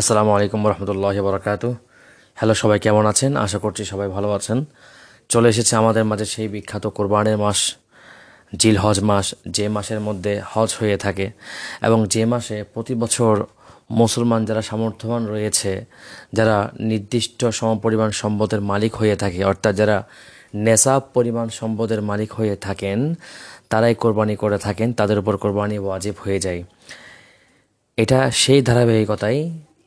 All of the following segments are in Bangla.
আসসালামু আলাইকুম রহমতুল্লাহ বরকাত হ্যালো, সবাই কেমন আছেন? আশা করছি সবাই ভালো আছেন। চলে এসেছে আমাদের মাঝে সেই বিখ্যাত কোরবানের মাস, জিল হজ মাস, যে মাসের মধ্যে হজ হয়ে থাকে এবং যে মাসে প্রতি বছর মুসলমান যারা সামর্থ্যবান রয়েছে, যারা নির্দিষ্ট সমপরিমাণ সম্পদের মালিক হয়ে থাকে, অর্থাৎ যারা নেশাব পরিমাণ সম্পদের মালিক হয়ে থাকেন, তারাই কোরবানি করে থাকেন, তাদের উপর কোরবানি ওয়াজিব হয়ে যায়। এটা সেই ধারাবাহিকতাই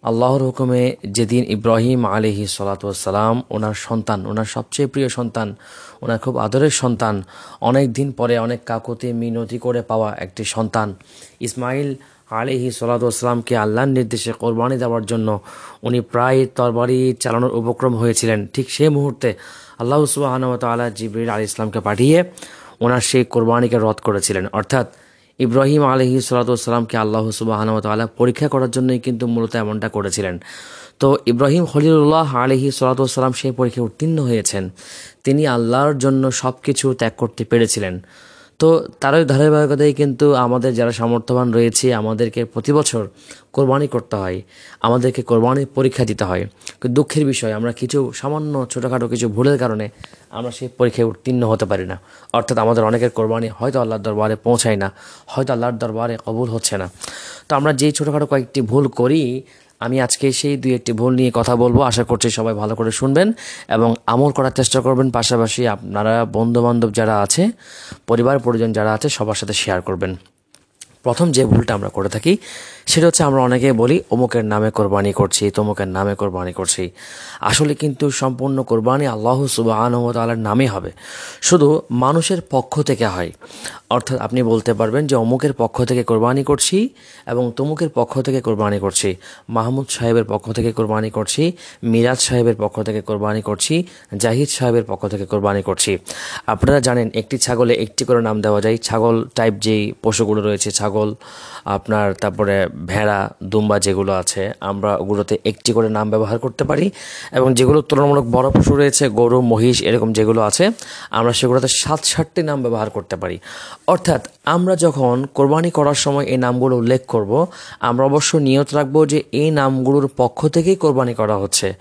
আল্লাহর হুকুমে যেদিন ইব্রাহিম আলিহি সালাতাম ওনার সন্তান, ওনার সবচেয়ে প্রিয় সন্তান, ওনার খুব আদরের সন্তান, অনেক দিন পরে অনেক কাকুতি, মিনতি করে পাওয়া একটি সন্তান। ইসমাইল আলিহি সালাতামকে আল্লাহর নির্দেশে কোরবানি দেওয়ার জন্য উনি প্রায় তরবারি চালানোর উপক্রম হয়েছিলেন। ঠিক সেই মুহূর্তে আল্লাহ সুবাহানতালা জিবরিল আলী ইসলামকে পাঠিয়ে ওনার সেই কোরবানিকে রদ করেছিলেন। অর্থাৎ ইব্রাহিম আলহি সালাতামকে আল্লাহ সুবাহানতালা পরীক্ষা করার জন্যই কিন্তু মূলত এমনটা করেছিলেন। তো ইব্রাহিম হলিউল্লাহ আলহি সালাতাম সেই পরীক্ষায় উত্তীর্ণ হয়েছেন। তিনি আল্লাহর জন্য সব কিছু ত্যাগ করতে পেরেছিলেন। তো তারই ধারাবাহিকতায় কিন্তু আমাদের যারা সামর্থ্যবান রয়েছে, আমাদেরকে প্রতি বছর কোরবানি করতে হয়, আমাদেরকে কোরবানির পরীক্ষা দিতে হয়। দুঃখের বিষয়, আমরা কিছু সামান্য ছোটোখাটো কিছু ভুলের কারণে আমরা সেই পরীক্ষায় উত্তীর্ণ হতে পারি না। অর্থাৎ আমাদের অনেকের কোরবানি হয়তো আল্লাহর দরবারে পৌঁছায় না, হয়তো আল্লাহর দরবারে কবুল হচ্ছে না। তো আমরা যেই ছোটোখাটো কয়েকটি ভুল করি আমি আজকে সেই দুই একটি ভুল নিয়ে কথা বলব। আশা করছি সবাই ভালো করে শুনবেন এবং আমল করার চেষ্টা করবেন। পাশাপাশি আপনারা বন্ধুবান্ধব যারা আছে, পরিবার পরিজন যারা আছে, সবার সাথে শেয়ার করবেন। প্রথম যে ভুলটা আমরা করে থাকি সেটা হচ্ছে আমরা অনেকে বলি, অমুকের নামে কোরবানি করছি, তমুকের নামে কোরবানি করছি। আসলে কিন্তু সম্পূর্ণ কোরবানি আল্লাহ সুবাহর নামে হবে। শুধু মানুষের পক্ষ থেকে হয়। অর্থাৎ আপনি বলতে পারবেন যে, অমুকের পক্ষ থেকে কোরবানি করছি এবং তমুকের পক্ষ থেকে কোরবানি করছি। মাহমুদ সাহেবের পক্ষ থেকে কোরবানি করছি, মিরাজ সাহেবের পক্ষ থেকে কোরবানি করছি, জাহিদ সাহেবের পক্ষ থেকে কোরবানি করছি। আপনারা জানেন, একটি ছাগলে একটি করে নাম দেওয়া যায়। ছাগল টাইপ যেই পশুগুলো রয়েছে, ছাগল, আপনার তারপরে ভেড়া, দুম্বা যেগুলো আছে, আমরা ওগুলোতে একটি করে নাম ব্যবহার করতে পারি এবং যেগুলো তুলনামূলক বড় পশু রয়েছে, গরু, মহিষ এরকম যেগুলো আছে, আমরা সেগুলোতে সাত সাতটি নাম ব্যবহার করতে পারি। অর্থাৎ আমরা যখন কোরবানি করার সময় এই নামগুলো উল্লেখ করব, আমরা অবশ্য নিয়ত রাখব যে এই নামগুলোর পক্ষ থেকেই কোরবানি করা হচ্ছে।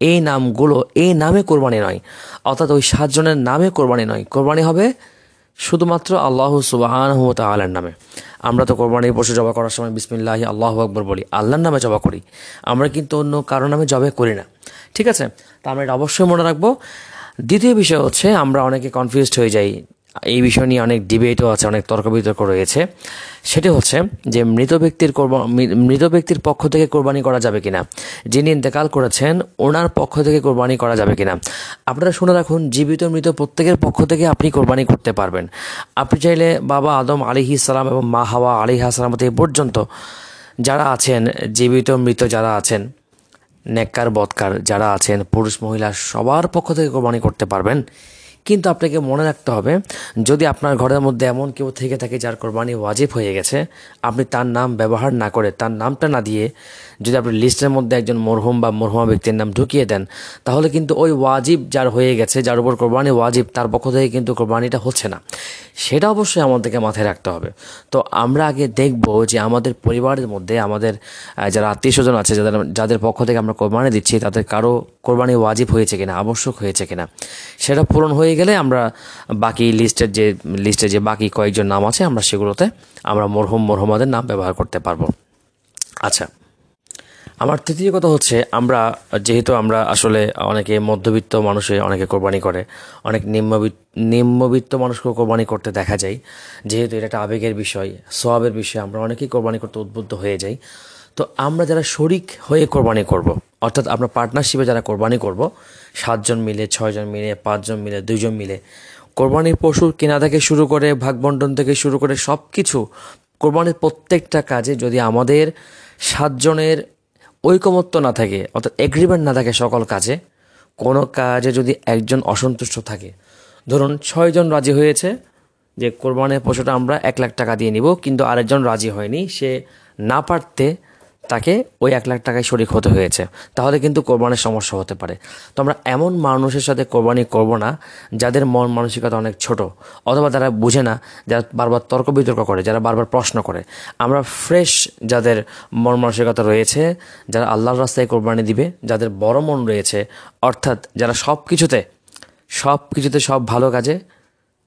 এই নামগুলো এই নামে কোরবানি নয়, অর্থাৎ ওই সাতজনের নামে কোরবানি নয়। কোরবানি হবে শুধুমাত্র আল্লাহ সুবাহান আলের নামে। আমরা তো কোরবানির পশু জবা করার সময় বিসমিল্লাহ আল্লাহ আকবর বলি, আল্লাহর নামে জবা করি। আমরা কিন্তু অন্য কারও নামে জবে করি না। ঠিক আছে? তা আমরা এটা অবশ্যই মনে রাখব। দ্বিতীয় বিষয় হচ্ছে আমরা অনেকে কনফিউজড হয়ে যাই। এই বিষয় নিয়ে অনেক ডিবেটও আছে, অনেক তর্ক বিতর্ক রয়েছে। সেটি হচ্ছে যে মৃত ব্যক্তির মৃত ব্যক্তির পক্ষ থেকে কোরবানি করা যাবে কিনা? যিনি ইন্তেকাল করেছেন, ওনার পক্ষ থেকে কোরবানি করা যাবে কিনা? আপনারা শুনে রাখুন, জীবিত মৃত প্রত্যেকের পক্ষ থেকে আপনি কোরবানি করতে পারবেন। আপনি চাইলে বাবা আদম আলিহি সালাম এবং মা হাওয়া আলিহা সালামত এই পর্যন্ত যারা আছেন, জীবিত মৃত যারা আছেন, নেককার, বৎকার যারা আছেন, পুরুষ, মহিলা সবার পক্ষ থেকে কোরবানি করতে পারবেন। কিন্তু আপনাকে মনে রাখতে হবে, যদি আপনার ঘরের মধ্যে এমন কেউ থেকে থাকে যার কোরবানি ওয়াজিব হয়ে গেছে, আপনি তার নাম ব্যবহার না করে, তার নামটা না দিয়ে যদি আপনি লিস্টের মধ্যে একজন মরহুম বা মরহুমা ব্যক্তির নাম ঢুকিয়ে দেন, তাহলে কিন্তু ওই ওয়াজিব যার হয়ে গেছে, যার উপর কোরবানি ওয়াজিব, তার পক্ষ থেকে কিন্তু কোরবানিটা হচ্ছে না। সেটা অবশ্যই আমাদেরকে মাথায় রাখতে হবে। তো আমরা আগে দেখব যে আমাদের পরিবারের মধ্যে, আমাদের যারা আত্মীয় স্বজন আছে, যাদের যাদের পক্ষ থেকে আমরা কোরবানি দিচ্ছি, তাদের কারও কোরবানি ওয়াজিব হয়েছে কিনা, আবশ্যক হয়েছে কিনা, সেটা পূরণ হয়ে গেলে আমরা বাকি লিস্টের যে, লিস্টে যে বাকি কয়েকজন নাম আছে, আমরা সেগুলোতে আমরা মরহুম মরহুমাদের নাম ব্যবহার করতে পারব। আচ্ছা আমার তৃতীয় কথা হচ্ছে, আমরা যেহেতু আমরা আসলে অনেকে মধ্যবিত্ত মানুষে অনেকে কোরবানি করে, অনেক নিম্নবিত্ত নিম্নবিত্ত মানুষকেও কোরবানি করতে দেখা যায়। যেহেতু এটা একটা আবেগের বিষয় সোয়াবের বিষয়, আমরা অনেকেই কোরবানি করতে উদ্বুদ্ধ হয়ে যাই। তো আমরা যারা শরিক হয়ে কোরবানি করব। অর্থাৎ আমরা পার্টনারশিপে যারা কোরবানি করব, সাতজন মিলে, ছয়জন মিলে, পাঁচজন মিলে, দুইজন মিলে, কোরবানির পশুর কেনা থেকে শুরু করে ভাগ বন্টন থেকে শুরু করে সব কিছু কোরবানির প্রত্যেকটা কাজে যদি আমাদের সাতজনের ঐকমত্য না থাকে, অর্থাৎ এগ্রিমেন্ট না থাকে সকল কাজে, কোনো কাজে যদি একজন অসন্তুষ্ট থাকে, ধরুন ছয়জন রাজি হয়েছে যে কোরবানের পশুটা আমরা এক লাখ টাকা দিয়ে নিব, কিন্তু আরেকজন রাজি হয়নি, সে না পারতে তাকে ওই এক লাখ টাকায় শরিক হতে হয়েছে। তাহলে কিন্তু কোরবানির সমস্যা হতে পারে। তো আমরা এমন মানুষের সাথে কোরবানি করব না, যাদের মন মানসিকতা অনেক ছোট, অথবা যারা বুঝে না, যারা বারবার তর্ক বিতর্ক করে, যারা বারবার প্রশ্ন করে। আমরা ফ্রেশ যাদের মন মানসিকতা রয়েছে, যারা আল্লাহর রাস্তায় কোরবানি দিবে, যাদের বড় মন রয়েছে, অর্থাৎ যারা সব কিছুতে সব কিছুতে সব ভালো কাজে,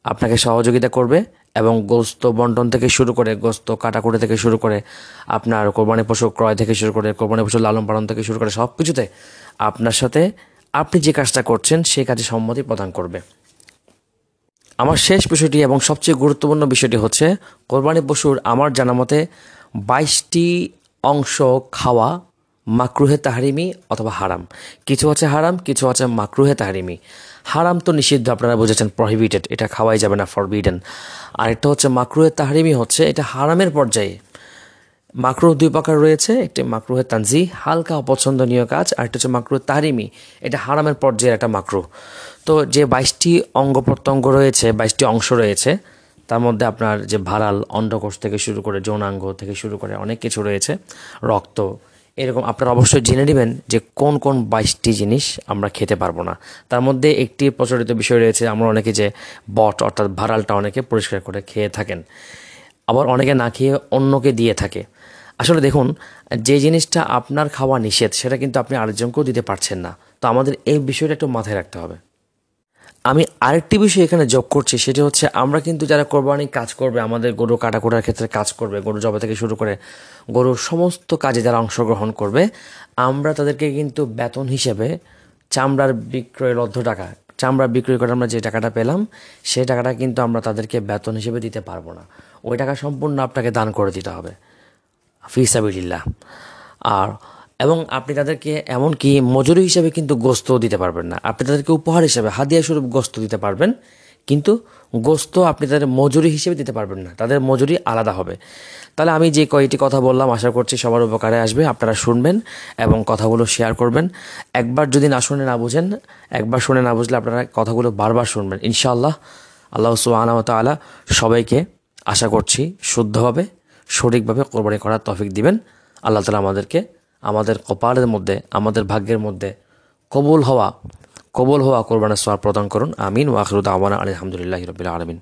আপনাকে সহযোগিতা করবে এবং গোস্ত বন্টন থেকে শুরু করে গোস্ত কাটাকুটি থেকে শুরু করে আপনার কোরবানি পশু ক্রয় থেকে শুরু করে কোরবানি পশু লালন পালন থেকে শুরু করে সব কিছুতে আপনার সাথে আপনি যে কাজটা করছেন, সেই কাজে সম্মতি প্রদান করবে। আমার শেষ বিষয়টি এবং সবচেয়ে গুরুত্বপূর্ণ বিষয়টি হচ্ছে, কোরবানি পশুর আমার জানা মতে বাইশটি অংশ খাওয়া মাকরুহে তাহারিমি অথবা হারাম। কিছু আছে হারাম, কিছু আছে মাকরুহে তাহারিমি। হারাম তো নিষিদ্ধ, আপনারা বুঝেছেন প্রহিবিটেড এটা খাওয়াই যাবে না ফরবিডেন আরেকটা হচ্ছে মাকরুহে তাহারিমি হচ্ছে, এটা হারামের পর্যায়ে। মাকরুহ দুই প্রকার রয়েছে, একটি মাকরুহে তানজি হালকা অপছন্দনীয় কাজ, আর একটা হচ্ছে মাকরুহ তাহারিমি। এটা হারামের পর্যায়ের একটা মাকরুহ তো যে বাইশটি অঙ্গ প্রত্যঙ্গ রয়েছে, বাইশটি অংশ রয়েছে, তার মধ্যে আপনার যে ভাড়াল অন্ডকোষ থেকে শুরু করে যৌনাঙ্গ থেকে শুরু করে অনেক কিছু রয়েছে, রক্ত এরকম আপনারা অবশ্যই জেনে নেবেন যে কোন কোন বাইশটি জিনিস আমরা খেতে পারব না। তার মধ্যে একটি প্রচলিত বিষয় রয়েছে, আমরা অনেকে যে বট অর্থাৎ ভাড়ালটা অনেকে পরিষ্কার করে খেয়ে থাকেন। আবার অনেকে না খেয়ে অন্যকে দিয়ে থাকে। আসলে দেখুন, যে জিনিসটা আপনার খাওয়া নিষেধ, সেটা কিন্তু আপনি আরেকজনকেও দিতে পারছেন না। তো আমাদের এই বিষয়টা একটু মাথায় রাখতে হবে। আমি আরেকটি বিষয় এখানে যোগ করছি, সেটি হচ্ছে আমরা কিন্তু যারা কোরবানি কাজ করবে, আমাদের গরু কাটাকুটার ক্ষেত্রে কাজ করবে, গরু জবা থেকে শুরু করে গরুর সমস্ত কাজে যারা অংশগ্রহণ করবে, আমরা তাদেরকে কিন্তু বেতন হিসেবে চামড়ার বিক্রয়ের অর্ধ টাকা, চামড়া বিক্রয় করে আমরা যে টাকাটা পেলাম সেই টাকাটা কিন্তু আমরা তাদেরকে বেতন হিসেবে দিতে পারব না। ওই টাকা সম্পূর্ণ আপনাকে দান করে দিতে হবে। ফিসাবিল্লাহ আর এবং আপনি তাদেরকে এমনকি মজুরি হিসেবে কিন্তু গোস্ত দিতে পারবেন না। আপনি তাদেরকে উপহার হিসেবে হাদিয়া স্বরূপ গোস্ত দিতে পারবেন, কিন্তু গোস্ত আপনি তাদের মজুরি হিসেবে দিতে পারবেন না। তাদের মজুরি আলাদা হবে। তাহলে আমি যে কয়টি কথা বললাম, আশা করছি সবার উপকারে আসবে, আপনারা শুনবেন এবং কথাগুলো শেয়ার করবেন। একবার যদি না শুনে না বুঝেন, একবার শুনে না বুঝলে আপনারা কথাগুলো বারবার শুনবেন। ইনশাআল্লাহ, আল্লাহ সুবাহ তালা সবাইকে আশা করছি শুদ্ধভাবে, সঠিকভাবে কোরবানি করার তফিক দিবেন। আল্লাহ তালা আমাদেরকে আমাদের কপালের মধ্যে, আমাদের ভাগ্যের মধ্যে কবুল হওয়া কবুল হওয়া কোরবানের সোয়াব প্রদান করুন। আমিন ওয়াখরুদ আওয়ানা আলহামদুলিল্লাহ রবিল আলমিন।